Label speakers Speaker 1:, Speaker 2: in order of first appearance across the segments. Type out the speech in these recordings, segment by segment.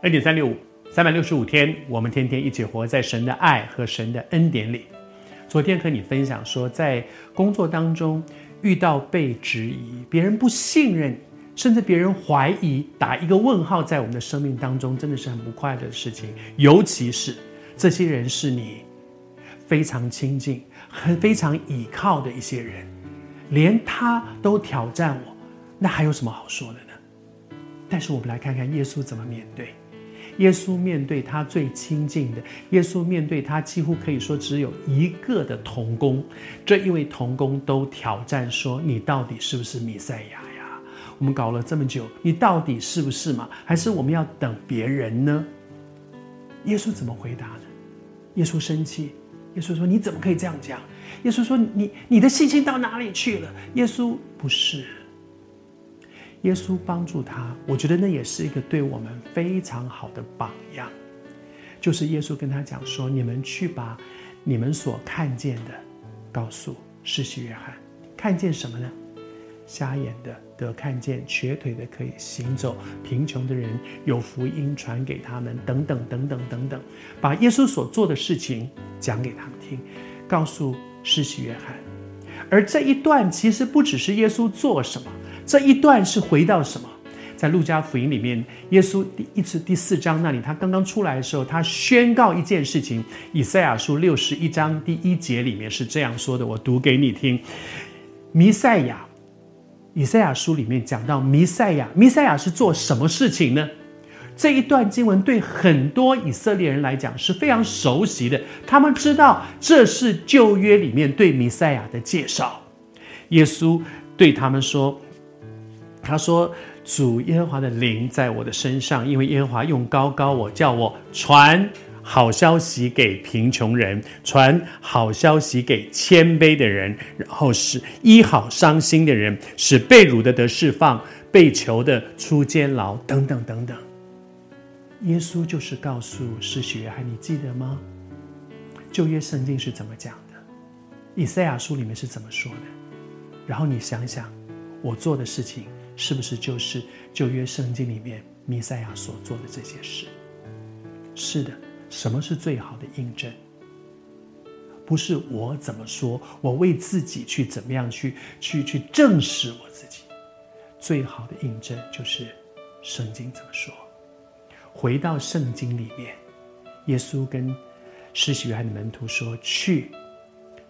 Speaker 1: 二点三六五，三百六十五天，我们天天一起活在神的爱和神的恩典里。昨天和你分享说，在工作当中遇到被质疑，别人不信任，甚至别人怀疑，打一个问号，在我们的生命当中，真的是很不快乐的事情。尤其是这些人是你非常亲近、很非常倚靠的一些人，连他都挑战我，那还有什么好说的呢？但是我们来看看耶稣怎么面对。耶稣面对他最亲近的，耶稣面对他几乎可以说只有一个的同工，这一位同工都挑战说：“你到底是不是弥赛亚呀？我们搞了这么久，你到底是不是嘛？还是我们要等别人呢？”耶稣怎么回答呢？耶稣生气，耶稣说：“你怎么可以这样讲？”耶稣说：“你你的信心到哪里去了？”耶稣不是。耶稣帮助他，我觉得那也是一个对我们非常好的榜样。就是耶稣跟他讲说：“你们去把你们所看见的告诉施洗约翰，看见什么呢？瞎眼的得看见，瘸腿的可以行走，贫穷的人有福音传给他们，等等等等等等，把耶稣所做的事情讲给他们听，告诉施洗约翰。而这一段其实不只是耶稣做什么。”这一段是回到什么？在路加福音里面，耶稣第一次第四章那里，他刚刚出来的时候，他宣告一件事情。以赛亚书六十一章第一节里面是这样说的，我读给你听。弥赛亚，以赛亚书里面讲到弥赛亚，弥赛亚是做什么事情呢？这一段经文对很多以色列人来讲是非常熟悉的，他们知道这是旧约里面对弥赛亚的介绍。耶稣对他们说。他说：“主耶和华的灵在我的身上，因为耶和华用高高我，叫我传好消息给贫穷人，传好消息给谦卑的人，然后使医好伤心的人，使被辱的得释放，被囚的出监牢，等等等等。”耶稣就是告诉施洗约翰，你记得吗？旧约圣经是怎么讲的？以赛亚书里面是怎么说的？然后你想想，我做的事情。是不是就是旧约圣经里面弥赛亚所做的这些事？是的，什么是最好的印证？不是我怎么说，我为自己去怎么样去去去证实我自己。最好的印证就是圣经怎么说。回到圣经里面，耶稣跟施洗约翰的门徒说：“去，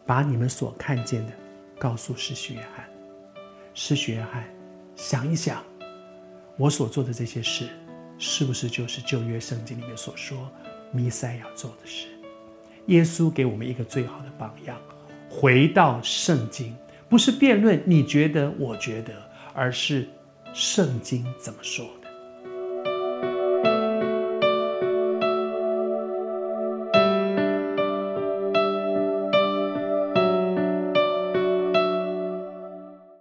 Speaker 1: 把你们所看见的告诉施洗约翰。”施洗约翰。想一想，我所做的这些事，是不是就是旧约圣经里面所说弥赛亚做的事？耶稣给我们一个最好的榜样。回到圣经，不是辩论你觉得我觉得，而是圣经怎么说。